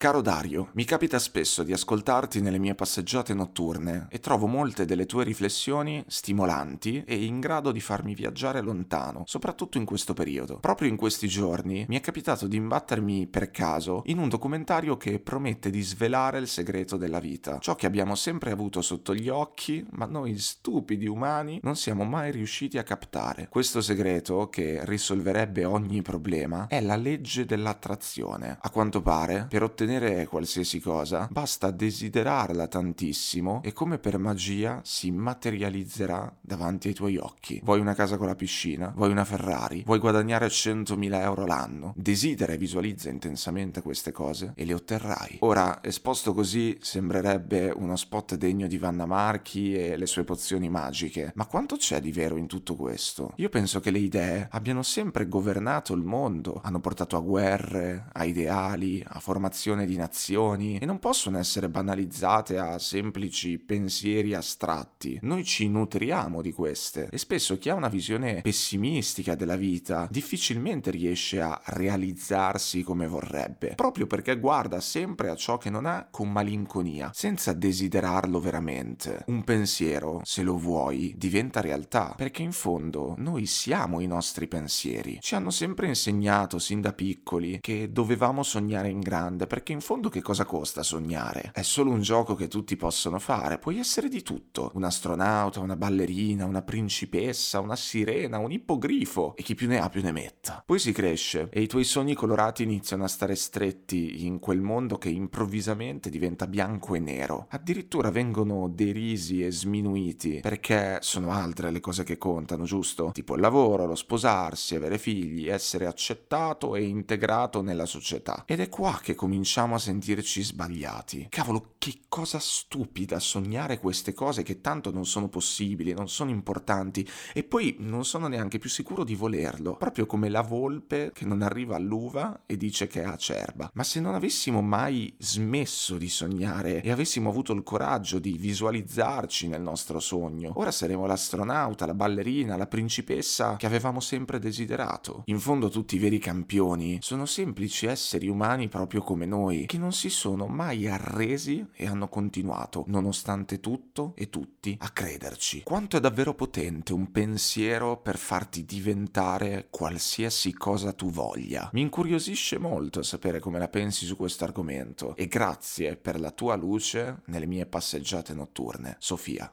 Caro Dario, mi capita spesso di ascoltarti nelle mie passeggiate notturne e trovo molte delle tue riflessioni stimolanti e in grado di farmi viaggiare lontano, soprattutto in questo periodo. Proprio in questi giorni mi è capitato di imbattermi per caso in un documentario che promette di svelare il segreto della vita, ciò che abbiamo sempre avuto sotto gli occhi, ma noi stupidi umani non siamo mai riusciti a captare. Questo segreto, che risolverebbe ogni problema, è la legge dell'attrazione. A quanto pare, per ottenere ottenere qualsiasi cosa, basta desiderarla tantissimo e come per magia si materializzerà davanti ai tuoi occhi. Vuoi una casa con la piscina? Vuoi una Ferrari? Vuoi guadagnare 100.000 euro l'anno? Desidera e visualizza intensamente queste cose e le otterrai. Ora, esposto così, sembrerebbe uno spot degno di Vanna Marchi e le sue pozioni magiche, ma quanto c'è di vero in tutto questo? Io penso che le idee abbiano sempre governato il mondo, hanno portato a guerre, a ideali, a formazioni costruzione di nazioni e non possono essere banalizzate a semplici pensieri astratti. Noi ci nutriamo di queste e spesso chi ha una visione pessimistica della vita difficilmente riesce a realizzarsi come vorrebbe, proprio perché guarda sempre a ciò che non ha con malinconia, senza desiderarlo veramente. Un pensiero, se lo vuoi, diventa realtà, perché in fondo noi siamo i nostri pensieri. Ci hanno sempre insegnato sin da piccoli che dovevamo sognare in grande, perché perché in fondo che cosa costa sognare? È solo un gioco che tutti possono fare, puoi essere di tutto. Un astronauta, una ballerina, una principessa, una sirena, un ippogrifo e chi più ne ha più ne metta. Poi si cresce e i tuoi sogni colorati iniziano a stare stretti in quel mondo che improvvisamente diventa bianco e nero. Addirittura vengono derisi e sminuiti perché sono altre le cose che contano, giusto? Tipo il lavoro, lo sposarsi, avere figli, essere accettato e integrato nella società. Ed è qua che comincia cominciamo a sentirci sbagliati. Cavolo, che cosa stupida sognare queste cose che tanto non sono possibili, non sono importanti e poi non sono neanche più sicuro di volerlo. Proprio come la volpe che non arriva all'uva e dice che è acerba. Ma se non avessimo mai smesso di sognare e avessimo avuto il coraggio di visualizzarci nel nostro sogno, ora saremo l'astronauta, la ballerina, la principessa che avevamo sempre desiderato. In fondo tutti i veri campioni sono semplici esseri umani proprio come noi noi che non si sono mai arresi e hanno continuato, nonostante tutto e tutti, a crederci. Quanto è davvero potente un pensiero per farti diventare qualsiasi cosa tu voglia. Mi incuriosisce molto sapere come la pensi su questo argomento e grazie per la tua luce nelle mie passeggiate notturne. Sofia.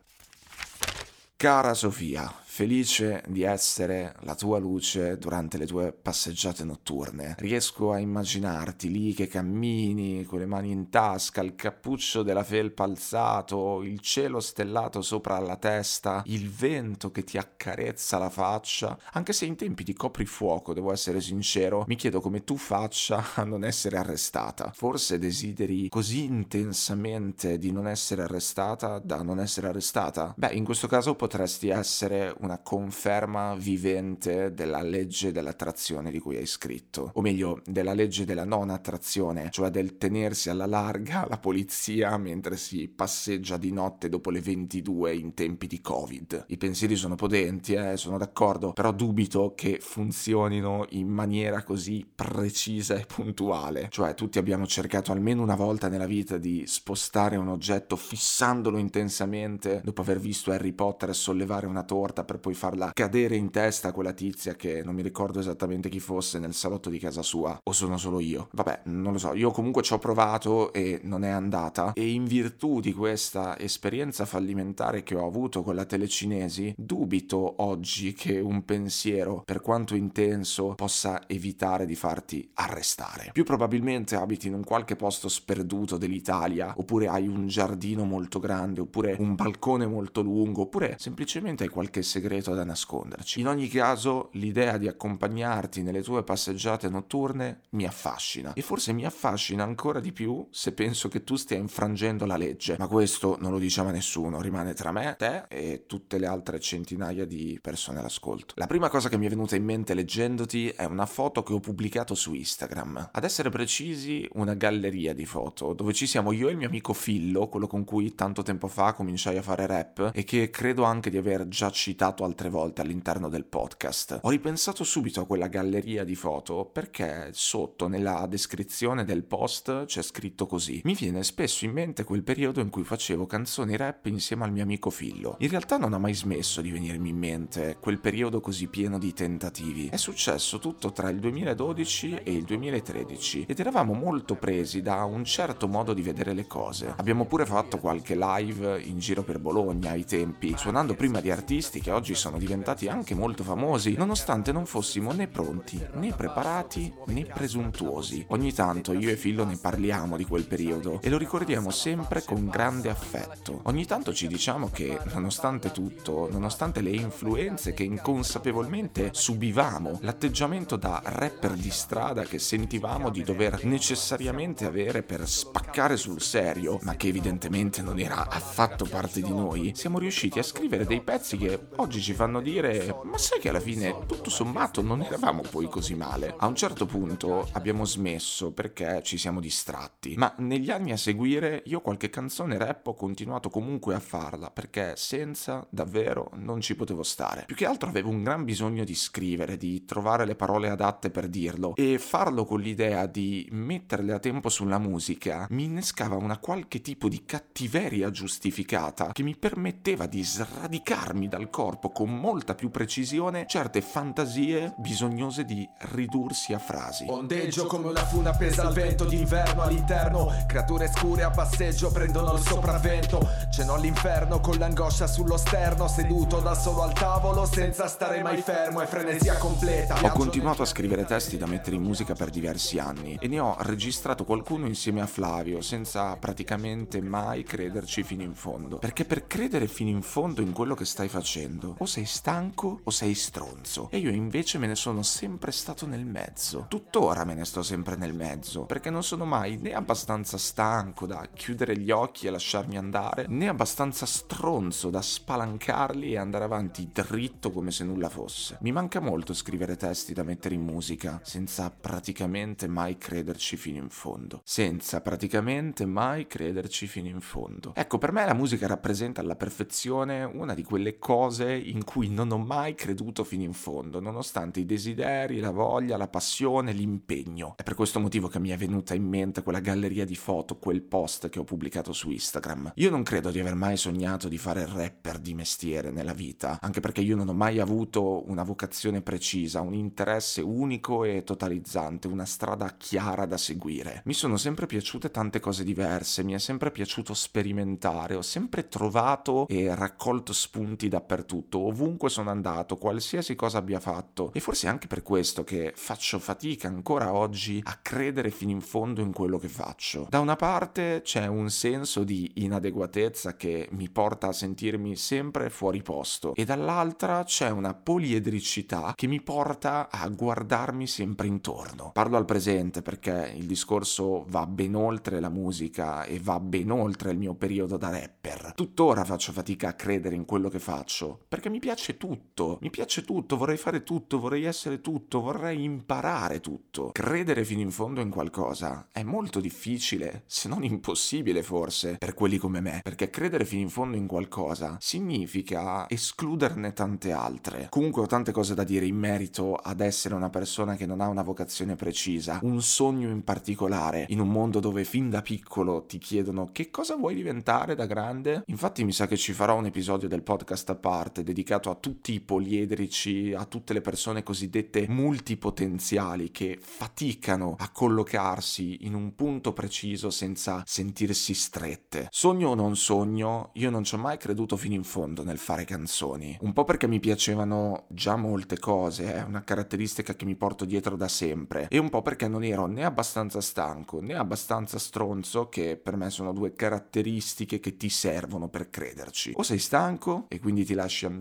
Cara Sofia, felice di essere la tua luce durante le tue passeggiate notturne. Riesco a immaginarti lì che cammini con le mani in tasca, il cappuccio della felpa alzato, il cielo stellato sopra la testa, il vento che ti accarezza la faccia. Anche se in tempi di coprifuoco, devo essere sincero, mi chiedo come tu faccia a non essere arrestata. Forse desideri così intensamente di non essere arrestata da non essere arrestata? Beh, in questo caso potresti essere una conferma vivente della legge dell'attrazione di cui hai scritto, o meglio, della legge della non attrazione, cioè del tenersi alla larga la polizia mentre si passeggia di notte dopo le 22 in tempi di Covid. I pensieri sono potenti, eh, sono d'accordo, però dubito che funzionino in maniera così precisa e puntuale. Cioè, tutti abbiamo cercato almeno una volta nella vita di spostare un oggetto fissandolo intensamente dopo aver visto Harry Potter sollevare una torta per per poi farla cadere in testa a quella tizia che non mi ricordo esattamente chi fosse nel salotto di casa sua, o sono solo io. Vabbè, non lo so, io comunque ci ho provato e non è andata e in virtù di questa esperienza fallimentare che ho avuto con la telecinesi, dubito oggi che un pensiero, per quanto intenso, possa evitare di farti arrestare. Più probabilmente abiti in un qualche posto sperduto dell'Italia, oppure hai un giardino molto grande, oppure un balcone molto lungo, oppure semplicemente hai qualche segreto segreto da nasconderci. In ogni caso, l'idea di accompagnarti nelle tue passeggiate notturne mi affascina e forse mi affascina ancora di più se penso che tu stia infrangendo la legge. Ma questo non lo diciamo a nessuno, rimane tra me, te e tutte le altre centinaia di persone all'ascolto. La prima cosa che mi è venuta in mente leggendoti è una foto che ho pubblicato su Instagram. Ad essere precisi, una galleria di foto dove ci siamo io e il mio amico Fillo, quello con cui tanto tempo fa cominciai a fare rap e che credo anche di aver già citato altre volte all'interno del podcast. Ho ripensato subito a quella galleria di foto perché sotto nella descrizione del post c'è scritto così. Mi viene spesso in mente quel periodo in cui facevo canzoni rap insieme al mio amico Fillo. In realtà non ha mai smesso di venirmi in mente quel periodo così pieno di tentativi. È successo tutto tra il 2012 e il 2013 ed eravamo molto presi da un certo modo di vedere le cose. Abbiamo pure fatto qualche live in giro per Bologna ai tempi, suonando prima di artisti che oggi sono diventati anche molto famosi, nonostante non fossimo né pronti, né preparati, né presuntuosi. Ogni tanto io e Fillo ne parliamo di quel periodo e lo ricordiamo sempre con grande affetto. Ogni tanto ci diciamo che, nonostante tutto, nonostante le influenze che inconsapevolmente subivamo, l'atteggiamento da rapper di strada che sentivamo di dover necessariamente avere per spaccare sul serio, ma che evidentemente non era affatto parte di noi, siamo riusciti a scrivere dei pezzi che oggi ci fanno dire ma sai che alla fine tutto sommato non eravamo poi così male. A un certo punto abbiamo smesso perché ci siamo distratti, ma negli anni a seguire io qualche canzone rap ho continuato comunque a farla perché senza davvero non ci potevo stare. Più che altro avevo un gran bisogno di scrivere, di trovare le parole adatte per dirlo e farlo con l'idea di metterle a tempo sulla musica mi innescava una qualche tipo di cattiveria giustificata che mi permetteva di sradicarmi dal corpo con molta più precisione certe fantasie bisognose di ridursi a frasi. Ondeggio come una funa appesa al vento d'inverno all'interno Creature scure a passeggio prendono il sopravvento Ceno all'inferno con l'angoscia sullo sterno Seduto da solo al tavolo senza stare mai fermo E frenesia completa Ho continuato a scrivere testi da mettere in musica per diversi anni e ne ho registrato qualcuno insieme a Flavio senza praticamente mai crederci fino in fondo. Perché per credere fino in fondo in quello che stai facendo o sei stanco o sei stronzo e io invece me ne sono sempre stato nel mezzo. Tuttora me ne sto sempre nel mezzo perché non sono mai né abbastanza stanco da chiudere gli occhi e lasciarmi andare né abbastanza stronzo da spalancarli e andare avanti dritto come se nulla fosse. Mi manca molto scrivere testi da mettere in musica senza praticamente mai crederci fino in fondo. Senza praticamente mai crederci fino in fondo. Ecco, per me la musica rappresenta alla perfezione una di quelle cose in cui non ho mai creduto fino in fondo, nonostante i desideri, la voglia, la passione, l'impegno. È per questo motivo che mi è venuta in mente quella galleria di foto, quel post che ho pubblicato su Instagram. Io non credo di aver mai sognato di fare rapper di mestiere nella vita, anche perché io non ho mai avuto una vocazione precisa, un interesse unico e totalizzante, una strada chiara da seguire. Mi sono sempre piaciute tante cose diverse, mi è sempre piaciuto sperimentare, ho sempre trovato e raccolto spunti dappertutto, ovunque sono andato, qualsiasi cosa abbia fatto. E forse è anche per questo che faccio fatica ancora oggi a credere fino in fondo in quello che faccio. Da una parte c'è un senso di inadeguatezza che mi porta a sentirmi sempre fuori posto e dall'altra c'è una poliedricità che mi porta a guardarmi sempre intorno. Parlo al presente perché il discorso va ben oltre la musica e va ben oltre il mio periodo da rapper. Tuttora faccio fatica a credere in quello che faccio perché mi piace tutto, mi piace tutto, vorrei fare tutto, vorrei essere tutto, vorrei imparare tutto. Credere fino in fondo in qualcosa è molto difficile, se non impossibile forse, per quelli come me, perché credere fino in fondo in qualcosa significa escluderne tante altre. Comunque ho tante cose da dire in merito ad essere una persona che non ha una vocazione precisa, un sogno in particolare, in un mondo dove fin da piccolo ti chiedono che cosa vuoi diventare da grande. Infatti mi sa che ci farò un episodio del podcast a parte dedicato a tutti i poliedrici, a tutte le persone cosiddette multipotenziali che faticano a collocarsi in un punto preciso senza sentirsi strette. Sogno o non sogno, io non ci ho mai creduto fino in fondo nel fare canzoni. Un po' perché mi piacevano già molte cose, è una caratteristica che mi porto dietro da sempre, e un po' perché non ero né abbastanza stanco né abbastanza stronzo, che per me sono due caratteristiche che ti servono per crederci. O sei stanco e quindi ti lasci andare,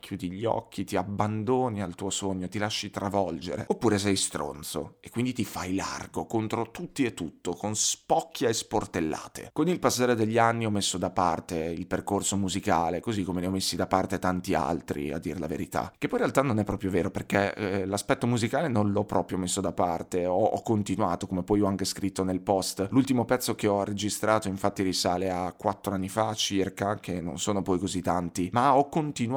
chiudi gli occhi, ti abbandoni al tuo sogno, ti lasci travolgere, oppure sei stronzo e quindi ti fai largo contro tutti e tutto, con spocchia e sportellate. Con il passare degli anni ho messo da parte il percorso musicale, così come ne ho messi da parte tanti altri, a dir la verità. Che poi in realtà non è proprio vero, perché eh, l'aspetto musicale non l'ho proprio messo da parte, ho, ho continuato, come poi ho anche scritto nel post. L'ultimo pezzo che ho registrato infatti risale a quattro anni fa circa, che non sono poi così tanti ma ho continuato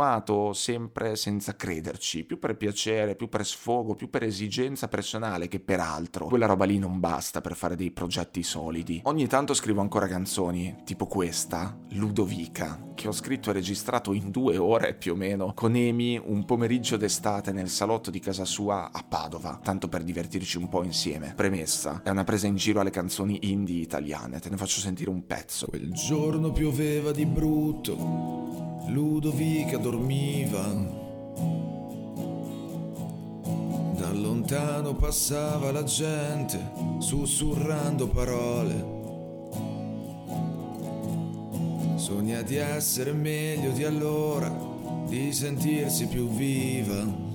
sempre senza crederci, più per piacere, più per sfogo, più per esigenza personale che per altro. Quella roba lì non basta per fare dei progetti solidi. Ogni tanto scrivo ancora canzoni, tipo questa, Ludovica, che ho scritto e registrato in due ore più o meno, con Emi un pomeriggio d'estate nel salotto di casa sua a Padova, tanto per divertirci un po' insieme. Premessa, è una presa in giro alle canzoni indie italiane, te ne faccio sentire un pezzo. Quel giorno pioveva di brutto, Ludovica dormiva. Da lontano passava la gente, sussurrando parole. Sogna di essere meglio di allora, di sentirsi più viva.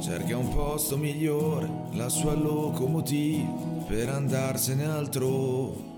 Cerca un posto migliore, la sua locomotiva, per andarsene altrove.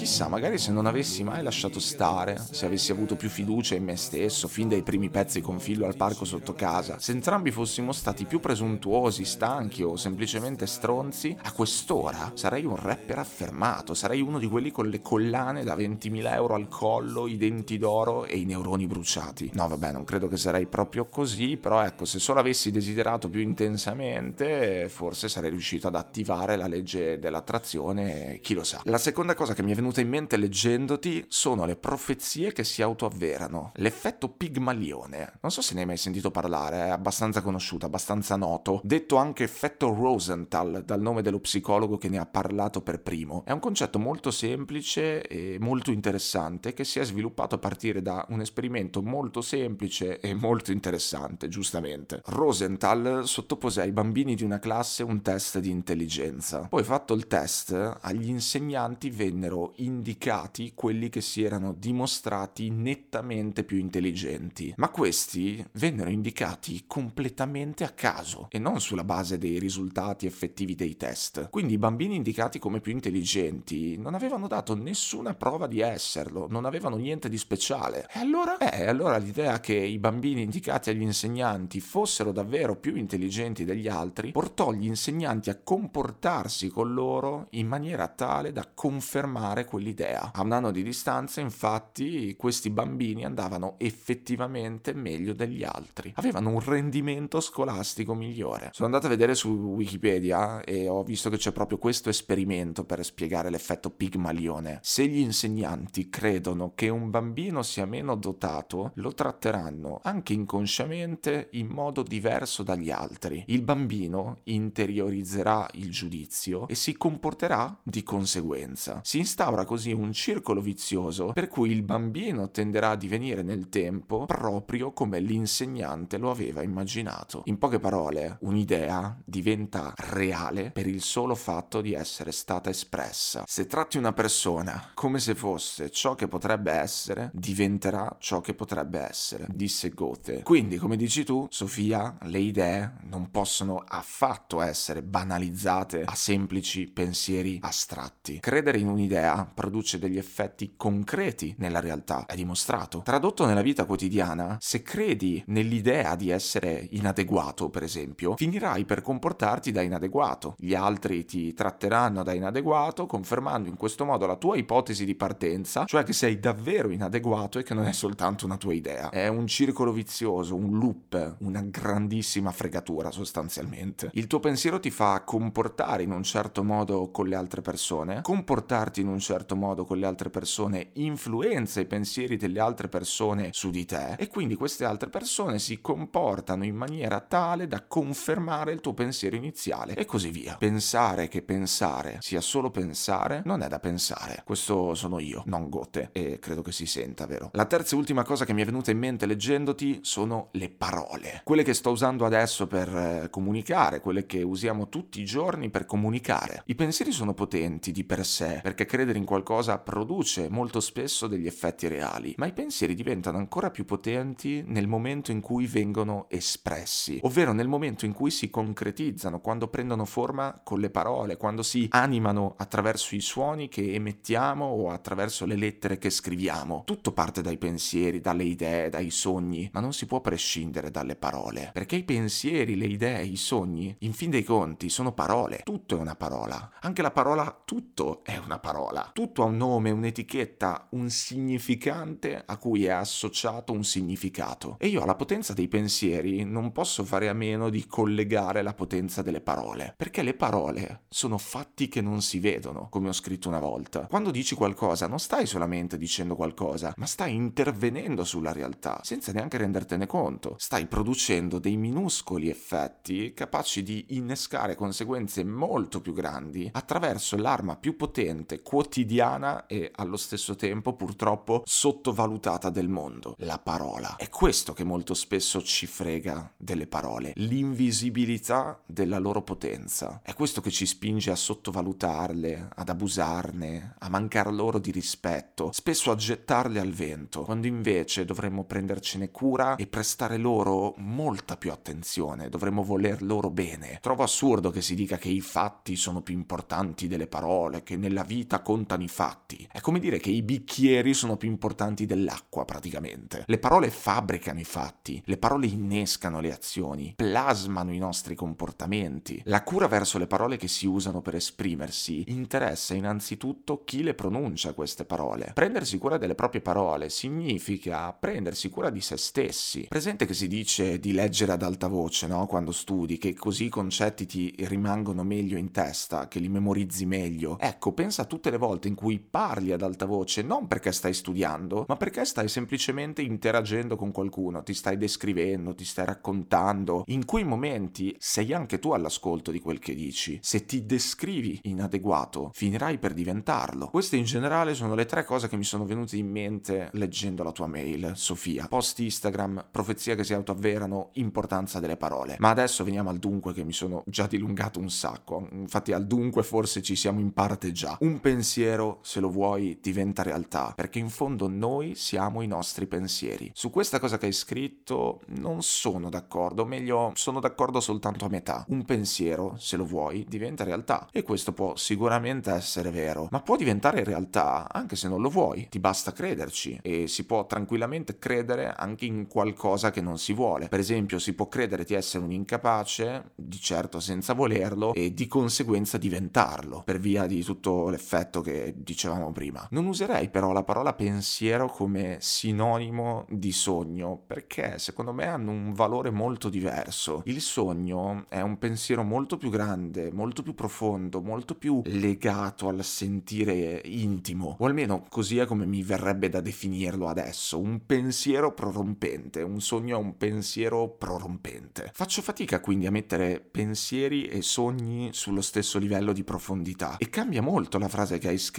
Chissà, magari se non avessi mai lasciato stare, se avessi avuto più fiducia in me stesso, fin dai primi pezzi con Fillo al parco sotto casa, se entrambi fossimo stati più presuntuosi, stanchi o semplicemente stronzi, a quest'ora sarei un rapper affermato, sarei uno di quelli con le collane da 20.000 euro al collo, i denti d'oro e i neuroni bruciati. No, vabbè, non credo che sarei proprio così, però ecco, se solo avessi desiderato più intensamente, forse sarei riuscito ad attivare la legge dell'attrazione, chi lo sa. La seconda cosa che mi è venuta in mente leggendoti sono le profezie che si autoavverano. L'effetto Pigmalione. Non so se ne hai mai sentito parlare, è abbastanza conosciuto, abbastanza noto. Detto anche effetto Rosenthal, dal nome dello psicologo che ne ha parlato per primo. È un concetto molto semplice e molto interessante che si è sviluppato a partire da un esperimento molto semplice e molto interessante, giustamente. Rosenthal sottopose ai bambini di una classe un test di intelligenza. Poi fatto il test, agli insegnanti vennero indicati quelli che si erano dimostrati nettamente più intelligenti, ma questi vennero indicati completamente a caso e non sulla base dei risultati effettivi dei test. Quindi i bambini indicati come più intelligenti non avevano dato nessuna prova di esserlo, non avevano niente di speciale. E allora? Eh, allora l'idea che i bambini indicati agli insegnanti fossero davvero più intelligenti degli altri portò gli insegnanti a comportarsi con loro in maniera tale da confermare quell'idea. A un anno di distanza, infatti, questi bambini andavano effettivamente meglio degli altri. Avevano un rendimento scolastico migliore. Sono andato a vedere su Wikipedia e ho visto che c'è proprio questo esperimento per spiegare l'effetto Pigmalione. Se gli insegnanti credono che un bambino sia meno dotato, lo tratteranno anche inconsciamente in modo diverso dagli altri. Il bambino interiorizzerà il giudizio e si comporterà di conseguenza. Si instaura instaura così un circolo vizioso per cui il bambino tenderà a divenire nel tempo proprio come l'insegnante lo aveva immaginato. In poche parole, un'idea diventa reale per il solo fatto di essere stata espressa. Se tratti una persona come se fosse ciò che potrebbe essere, diventerà ciò che potrebbe essere, disse Goethe. Quindi, come dici tu, Sofia, le idee non possono affatto essere banalizzate a semplici pensieri astratti. Credere in un'idea produce degli effetti concreti nella realtà, è dimostrato. Tradotto nella vita quotidiana, se credi nell'idea di essere inadeguato, per esempio, finirai per comportarti da inadeguato. Gli altri ti tratteranno da inadeguato, confermando in questo modo la tua ipotesi di partenza, cioè che sei davvero inadeguato e che non è soltanto una tua idea. È un circolo vizioso, un loop, una grandissima fregatura sostanzialmente. Il tuo pensiero ti fa comportare in un certo modo con le altre persone, comportarti in un certo certo modo con le altre persone influenza i pensieri delle altre persone su di te e quindi queste altre persone si comportano in maniera tale da confermare il tuo pensiero iniziale e così via. Pensare che pensare sia solo pensare non è da pensare. Questo sono io, non Gote, e credo che si senta, vero? La terza e ultima cosa che mi è venuta in mente leggendoti sono le parole. Quelle che sto usando adesso per eh, comunicare, quelle che usiamo tutti i giorni per comunicare. I pensieri sono potenti di per sé, perché credere in qualcosa produce molto spesso degli effetti reali, ma i pensieri diventano ancora più potenti nel momento in cui vengono espressi, ovvero nel momento in cui si concretizzano, quando prendono forma con le parole, quando si animano attraverso i suoni che emettiamo o attraverso le lettere che scriviamo. Tutto parte dai pensieri, dalle idee, dai sogni, ma non si può prescindere dalle parole, perché i pensieri, le idee, i sogni, in fin dei conti, sono parole. Tutto è una parola. Anche la parola tutto è una parola. Tutto ha un nome, un'etichetta, un significante a cui è associato un significato. E io alla potenza dei pensieri non posso fare a meno di collegare la potenza delle parole, perché le parole sono fatti che non si vedono, come ho scritto una volta. Quando dici qualcosa non stai solamente dicendo qualcosa, ma stai intervenendo sulla realtà, senza neanche rendertene conto. Stai producendo dei minuscoli effetti capaci di innescare conseguenze molto più grandi attraverso l'arma più potente, quotidiana e allo stesso tempo purtroppo sottovalutata del mondo, la parola. È questo che molto spesso ci frega delle parole, l'invisibilità della loro potenza. È questo che ci spinge a sottovalutarle, ad abusarne, a mancar loro di rispetto, spesso a gettarle al vento, quando invece dovremmo prendercene cura e prestare loro molta più attenzione, dovremmo voler loro bene. Trovo assurdo che si dica che i fatti sono più importanti delle parole, che nella vita contano i fatti. È come dire che i bicchieri sono più importanti dell'acqua praticamente. Le parole fabbricano i fatti, le parole innescano le azioni, plasmano i nostri comportamenti. La cura verso le parole che si usano per esprimersi interessa innanzitutto chi le pronuncia queste parole. Prendersi cura delle proprie parole significa prendersi cura di se stessi. Presente che si dice di leggere ad alta voce, no? Quando studi, che così i concetti ti rimangono meglio in testa, che li memorizzi meglio. Ecco, pensa tutte le volte in cui parli ad alta voce, non perché stai studiando, ma perché stai semplicemente interagendo con qualcuno, ti stai descrivendo, ti stai raccontando. In quei momenti sei anche tu all'ascolto di quel che dici. Se ti descrivi inadeguato, finirai per diventarlo. Queste in generale sono le tre cose che mi sono venute in mente leggendo la tua mail, Sofia. Post Instagram, profezia che si autoavverano, importanza delle parole. Ma adesso veniamo al dunque che mi sono già dilungato un sacco. Infatti al dunque forse ci siamo in parte già. Un pensiero, se lo vuoi, diventa realtà, perché in fondo noi siamo i nostri pensieri. Su questa cosa che hai scritto non sono d'accordo, o meglio, sono d'accordo soltanto a metà. Un pensiero, se lo vuoi, diventa realtà. E questo può sicuramente essere vero, ma può diventare realtà anche se non lo vuoi. Ti basta crederci e si può tranquillamente credere anche in qualcosa che non si vuole. Per esempio, si può credere di essere un incapace, di certo senza volerlo, e di conseguenza diventarlo, per via di tutto l'effetto che dicevamo prima. Non userei però la parola pensiero come sinonimo di sogno, perché secondo me hanno un valore molto diverso. Il sogno è un pensiero molto più grande, molto più profondo, molto più legato al sentire intimo, o almeno così è come mi verrebbe da definirlo adesso, un pensiero prorompente, un sogno è un pensiero prorompente. Faccio fatica quindi a mettere pensieri e sogni sullo stesso livello di profondità e cambia molto la frase che hai scritto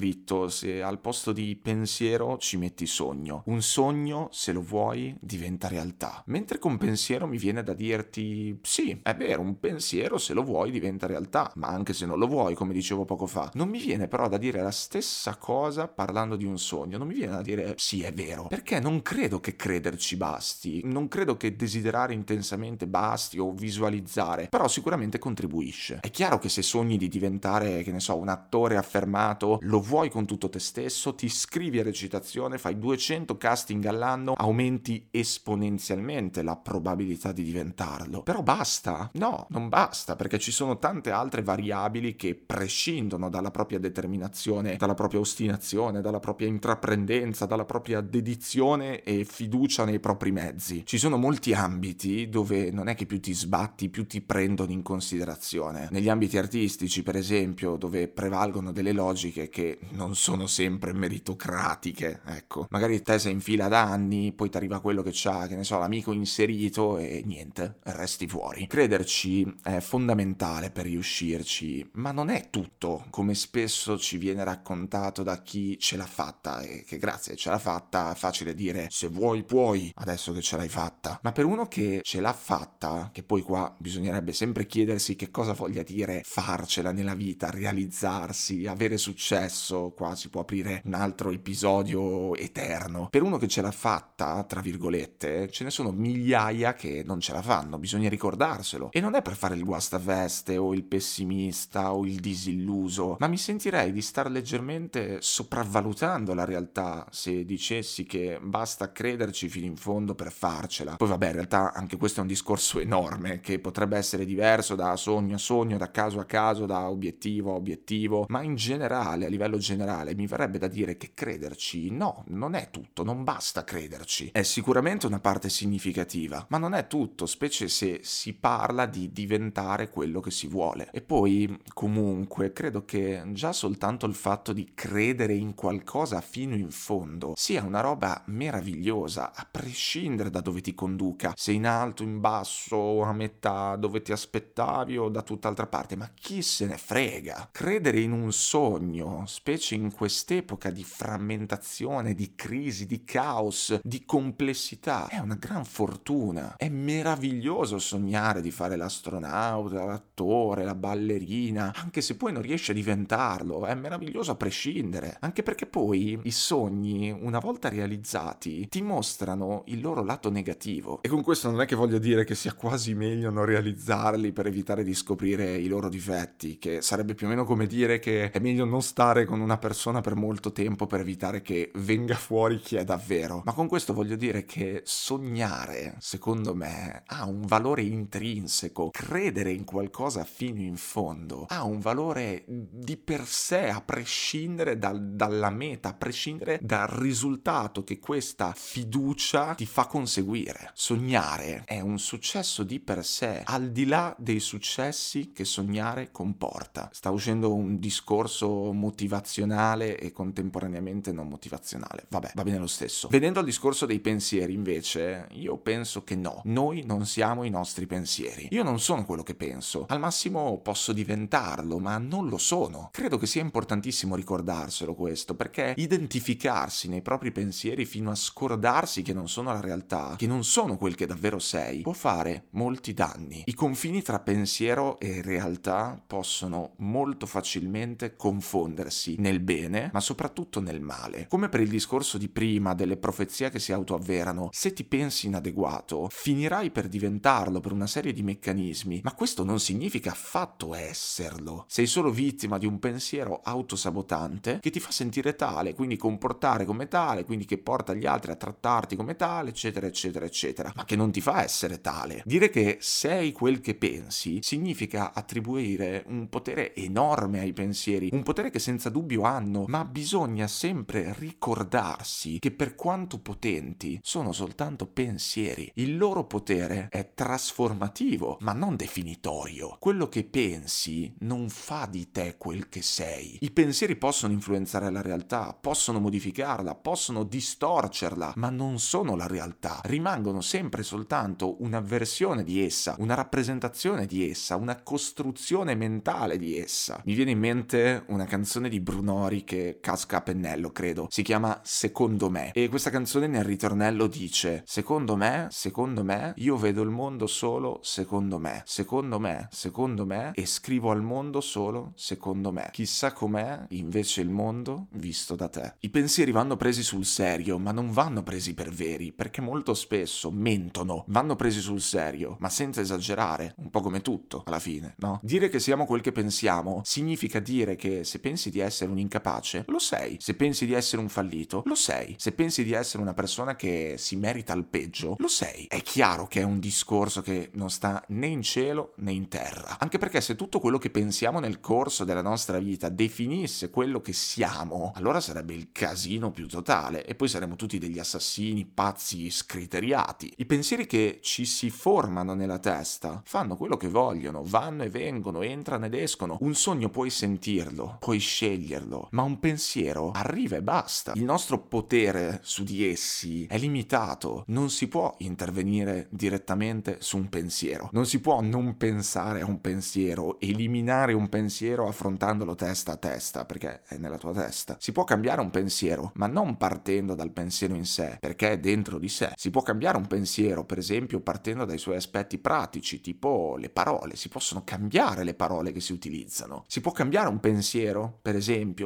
se al posto di pensiero ci metti sogno. Un sogno, se lo vuoi, diventa realtà. Mentre con pensiero mi viene da dirti sì, è vero, un pensiero se lo vuoi diventa realtà, ma anche se non lo vuoi, come dicevo poco fa. Non mi viene però da dire la stessa cosa parlando di un sogno, non mi viene da dire sì, è vero, perché non credo che crederci basti, non credo che desiderare intensamente basti o visualizzare, però sicuramente contribuisce. È chiaro che se sogni di diventare, che ne so, un attore affermato, lo vuoi con tutto te stesso, ti iscrivi a recitazione, fai 200 casting all'anno, aumenti esponenzialmente la probabilità di diventarlo. Però basta? No, non basta, perché ci sono tante altre variabili che prescindono dalla propria determinazione, dalla propria ostinazione, dalla propria intraprendenza, dalla propria dedizione e fiducia nei propri mezzi. Ci sono molti ambiti dove non è che più ti sbatti, più ti prendono in considerazione. Negli ambiti artistici, per esempio, dove prevalgono delle logiche che non sono sempre meritocratiche, ecco. Magari te sei in fila da anni, poi ti arriva quello che c'ha, che ne so, l'amico inserito e niente, resti fuori. Crederci è fondamentale per riuscirci, ma non è tutto, come spesso ci viene raccontato da chi ce l'ha fatta e che grazie ce l'ha fatta è facile dire se vuoi puoi, adesso che ce l'hai fatta. Ma per uno che ce l'ha fatta, che poi qua bisognerebbe sempre chiedersi che cosa voglia dire farcela nella vita, realizzarsi, avere successo, qua si può aprire un altro episodio eterno. Per uno che ce l'ha fatta, tra virgolette, ce ne sono migliaia che non ce la fanno, bisogna ricordarselo. E non è per fare il guastaveste o il pessimista o il disilluso, ma mi sentirei di star leggermente sopravvalutando la realtà se dicessi che basta crederci fino in fondo per farcela. Poi vabbè, in realtà anche questo è un discorso enorme che potrebbe essere diverso da sogno a sogno, da caso a caso, da obiettivo a obiettivo, ma in generale a livello livello generale, mi verrebbe da dire che crederci no, non è tutto, non basta crederci. È sicuramente una parte significativa, ma non è tutto, specie se si parla di diventare quello che si vuole. E poi, comunque, credo che già soltanto il fatto di credere in qualcosa fino in fondo sia una roba meravigliosa, a prescindere da dove ti conduca, se in alto, in basso, a metà, dove ti aspettavi o da tutt'altra parte, ma chi se ne frega? Credere in un sogno, specie in quest'epoca di frammentazione, di crisi, di caos, di complessità, è una gran fortuna. È meraviglioso sognare di fare l'astronauta, l'attore, la ballerina, anche se poi non riesci a diventarlo, è meraviglioso a prescindere, anche perché poi i sogni, una volta realizzati, ti mostrano il loro lato negativo. E con questo non è che voglio dire che sia quasi meglio non realizzarli per evitare di scoprire i loro difetti, che sarebbe più o meno come dire che è meglio non stare con una persona per molto tempo per evitare che venga fuori chi è davvero. Ma con questo voglio dire che sognare, secondo me, ha un valore intrinseco. Credere in qualcosa fino in fondo ha un valore di per sé, a prescindere dal, dalla meta, a prescindere dal risultato che questa fiducia ti fa conseguire. Sognare è un successo di per sé, al di là dei successi che sognare comporta. Sta uscendo un discorso motivazionale e contemporaneamente non motivazionale. Vabbè, va bene lo stesso. Venendo al discorso dei pensieri, invece, io penso che no, noi non siamo i nostri pensieri. Io non sono quello che penso. Al massimo posso diventarlo, ma non lo sono. Credo che sia importantissimo ricordarselo questo, perché identificarsi nei propri pensieri fino a scordarsi che non sono la realtà, che non sono quel che davvero sei, può fare molti danni. I confini tra pensiero e realtà possono molto facilmente confondersi nel bene, ma soprattutto nel male. Come per il discorso di prima delle profezie che si autoavverano, se ti pensi inadeguato, finirai per diventarlo per una serie di meccanismi, ma questo non significa affatto esserlo. Sei solo vittima di un pensiero autosabotante che ti fa sentire tale, quindi comportare come tale, quindi che porta gli altri a trattarti come tale, eccetera, eccetera, eccetera, ma che non ti fa essere tale. Dire che sei quel che pensi significa attribuire un potere enorme ai pensieri, un potere che senza dubbio hanno, ma bisogna sempre ricordarsi che per quanto potenti sono soltanto pensieri. Il loro potere è trasformativo, ma non definitorio. Quello che pensi non fa di te quel che sei. I pensieri possono influenzare la realtà, possono modificarla, possono distorcerla, ma non sono la realtà. Rimangono sempre soltanto una versione di essa, una rappresentazione di essa, una costruzione mentale di essa. Mi viene in mente una canzone di Brunori che casca a pennello, credo. Si chiama Secondo me. E questa canzone nel ritornello dice: Secondo me, secondo me, io vedo il mondo solo secondo me. Secondo me, secondo me, e scrivo al mondo solo secondo me. Chissà com'è invece il mondo visto da te. I pensieri vanno presi sul serio, ma non vanno presi per veri, perché molto spesso mentono. Vanno presi sul serio, ma senza esagerare, un po' come tutto alla fine, no? Dire che siamo quel che pensiamo significa dire che se pensi di essere un incapace, lo sei. Se pensi di essere un fallito, lo sei. Se pensi di essere una persona che si merita il peggio, lo sei. È chiaro che è un discorso che non sta né in cielo né in terra. Anche perché se tutto quello che pensiamo nel corso della nostra vita definisse quello che siamo, allora sarebbe il casino più totale e poi saremmo tutti degli assassini pazzi scriteriati. I pensieri che ci si formano nella testa fanno quello che vogliono, vanno e vengono, entrano ed escono. Un sogno puoi sentirlo, puoi sceglierlo, ma un pensiero arriva e basta. Il nostro potere su di essi è limitato, non si può intervenire direttamente su un pensiero, non si può non pensare a un pensiero, eliminare un pensiero affrontandolo testa a testa, perché è nella tua testa. Si può cambiare un pensiero, ma non partendo dal pensiero in sé, perché è dentro di sé. Si può cambiare un pensiero, per esempio, partendo dai suoi aspetti pratici, tipo le parole. Si possono cambiare le parole che si utilizzano. Si può cambiare un pensiero, per esempio,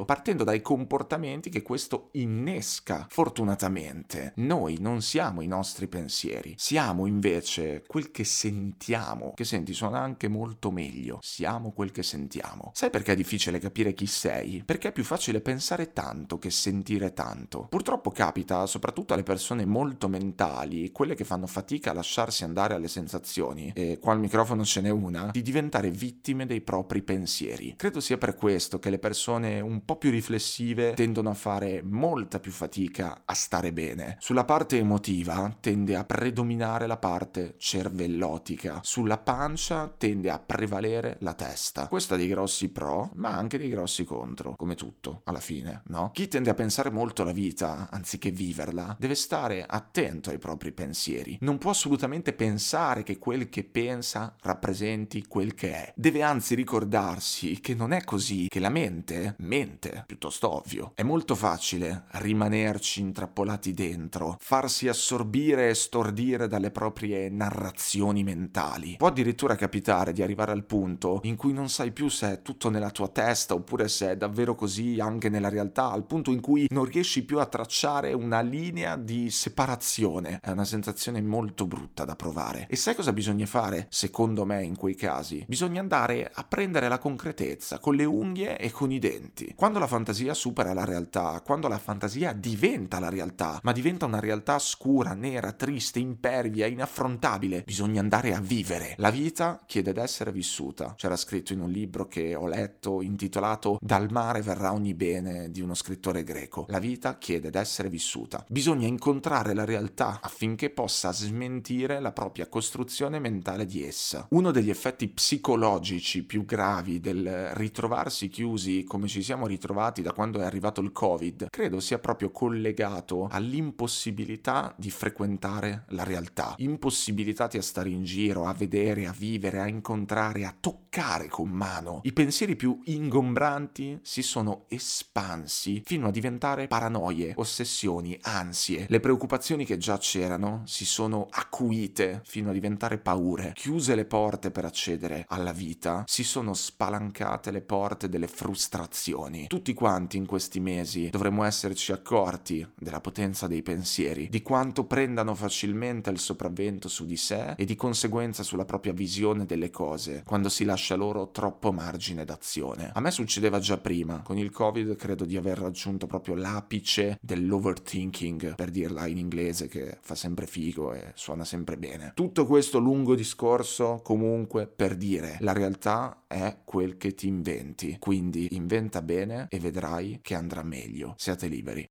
partendo dai comportamenti che questo innesca. Fortunatamente, noi non siamo i nostri pensieri, siamo invece quel che sentiamo. Che senti, suona anche molto meglio. Siamo quel che sentiamo. Sai perché è difficile capire chi sei? Perché è più facile pensare tanto che sentire tanto. Purtroppo capita, soprattutto alle persone molto mentali, quelle che fanno fatica a lasciarsi andare alle sensazioni, e qua al microfono ce n'è una, di diventare vittime dei propri pensieri. Credo sia per questo che le persone persone un po' più riflessive tendono a fare molta più fatica a stare bene. Sulla parte emotiva tende a predominare la parte cervellotica, sulla pancia tende a prevalere la testa. Questo ha dei grossi pro, ma anche dei grossi contro, come tutto, alla fine, no? Chi tende a pensare molto alla vita, anziché viverla, deve stare attento ai propri pensieri. Non può assolutamente pensare che quel che pensa rappresenti quel che è. Deve anzi ricordarsi che non è così, che la mente mente, piuttosto ovvio. È molto facile rimanerci intrappolati dentro, farsi assorbire e stordire dalle proprie narrazioni mentali. Può addirittura capitare di arrivare al punto in cui non sai più se è tutto nella tua testa oppure se è davvero così anche nella realtà, al punto in cui non riesci più a tracciare una linea di separazione. È una sensazione molto brutta da provare. E sai cosa bisogna fare, secondo me, in quei casi? Bisogna andare a prendere la concretezza con le unghie e con i denti. Quando la fantasia supera la realtà, quando la fantasia diventa la realtà, ma diventa una realtà scura, nera, triste, impervia, inaffrontabile, bisogna andare a vivere. La vita chiede d'essere vissuta. C'era scritto in un libro che ho letto intitolato Dal mare verrà ogni bene di uno scrittore greco. La vita chiede d'essere vissuta. Bisogna incontrare la realtà affinché possa smentire la propria costruzione mentale di essa. Uno degli effetti psicologici più gravi del ritrovarsi chiusi come ci siamo ritrovati da quando è arrivato il Covid, credo sia proprio collegato all'impossibilità di frequentare la realtà, impossibilitati a stare in giro, a vedere, a vivere, a incontrare, a toccare con mano. I pensieri più ingombranti si sono espansi fino a diventare paranoie, ossessioni, ansie. Le preoccupazioni che già c'erano si sono acuite fino a diventare paure. Chiuse le porte per accedere alla vita, si sono spalancate le porte delle frustrazioni. Tutti quanti in questi mesi dovremmo esserci accorti della potenza dei pensieri, di quanto prendano facilmente il sopravvento su di sé e di conseguenza sulla propria visione delle cose, quando si lascia loro troppo margine d'azione. A me succedeva già prima, con il Covid credo di aver raggiunto proprio l'apice dell'overthinking, per dirla in inglese che fa sempre figo e suona sempre bene. Tutto questo lungo discorso comunque per dire la realtà è quel che ti inventi, quindi inventa bene e vedrai che andrà meglio. Siate liberi.